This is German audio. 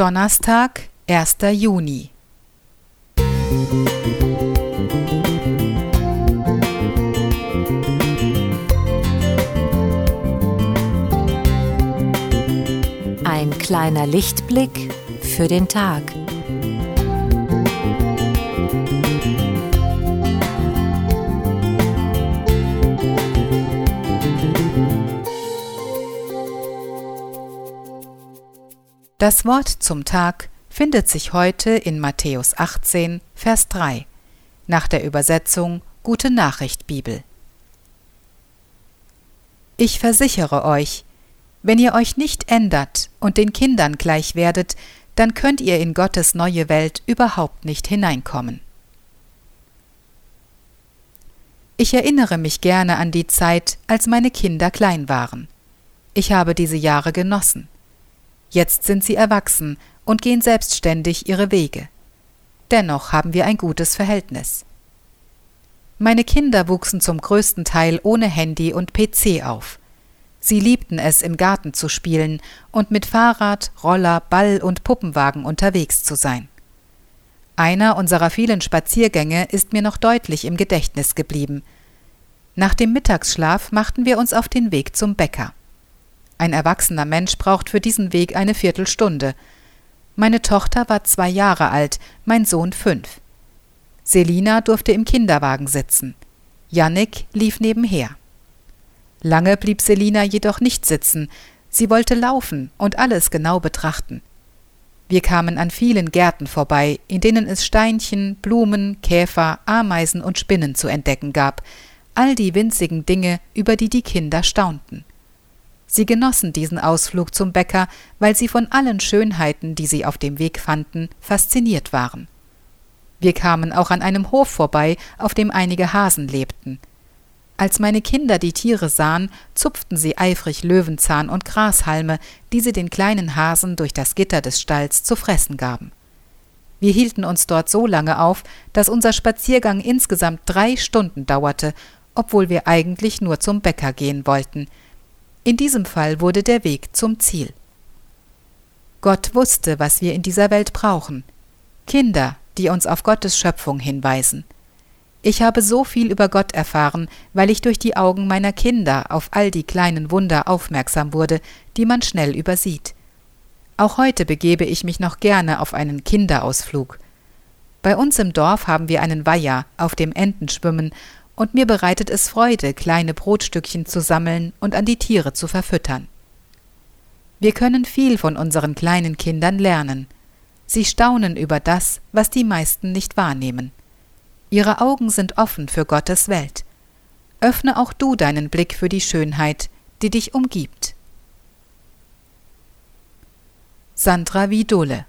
Donnerstag, 1. Juni. Ein kleiner Lichtblick für den Tag. Das Wort zum Tag findet sich heute in Matthäus 18, Vers 3, nach der Übersetzung Gute Nachricht Bibel. Ich versichere euch, wenn ihr euch nicht ändert und den Kindern gleich werdet, dann könnt ihr in Gottes neue Welt überhaupt nicht hineinkommen. Ich erinnere mich gerne an die Zeit, als meine Kinder klein waren. Ich habe diese Jahre genossen. Jetzt sind sie erwachsen und gehen selbstständig ihre Wege. Dennoch haben wir ein gutes Verhältnis. Meine Kinder wuchsen zum größten Teil ohne Handy und PC auf. Sie liebten es, im Garten zu spielen und mit Fahrrad, Roller, Ball und Puppenwagen unterwegs zu sein. Einer unserer vielen Spaziergänge ist mir noch deutlich im Gedächtnis geblieben. Nach dem Mittagsschlaf machten wir uns auf den Weg zum Bäcker. Ein erwachsener Mensch braucht für diesen Weg eine Viertelstunde. Meine Tochter war zwei Jahre alt, mein Sohn fünf. Selina durfte im Kinderwagen sitzen. Jannik lief nebenher. Lange blieb Selina jedoch nicht sitzen. Sie wollte laufen und alles genau betrachten. Wir kamen an vielen Gärten vorbei, in denen es Steinchen, Blumen, Käfer, Ameisen und Spinnen zu entdecken gab, all die winzigen Dinge, über die die Kinder staunten. Sie genossen diesen Ausflug zum Bäcker, weil sie von allen Schönheiten, die sie auf dem Weg fanden, fasziniert waren. Wir kamen auch an einem Hof vorbei, auf dem einige Hasen lebten. Als meine Kinder die Tiere sahen, zupften sie eifrig Löwenzahn und Grashalme, die sie den kleinen Hasen durch das Gitter des Stalls zu fressen gaben. Wir hielten uns dort so lange auf, dass unser Spaziergang insgesamt drei Stunden dauerte, obwohl wir eigentlich nur zum Bäcker gehen wollten – in diesem Fall wurde der Weg zum Ziel. Gott wusste, was wir in dieser Welt brauchen. Kinder, die uns auf Gottes Schöpfung hinweisen. Ich habe so viel über Gott erfahren, weil ich durch die Augen meiner Kinder auf all die kleinen Wunder aufmerksam wurde, die man schnell übersieht. Auch heute begebe ich mich noch gerne auf einen Kinderausflug. Bei uns im Dorf haben wir einen Weiher, auf dem Enten schwimmen, und mir bereitet es Freude, kleine Brotstückchen zu sammeln und an die Tiere zu verfüttern. Wir können viel von unseren kleinen Kindern lernen. Sie staunen über das, was die meisten nicht wahrnehmen. Ihre Augen sind offen für Gottes Welt. Öffne auch du deinen Blick für die Schönheit, die dich umgibt. Sandra Musik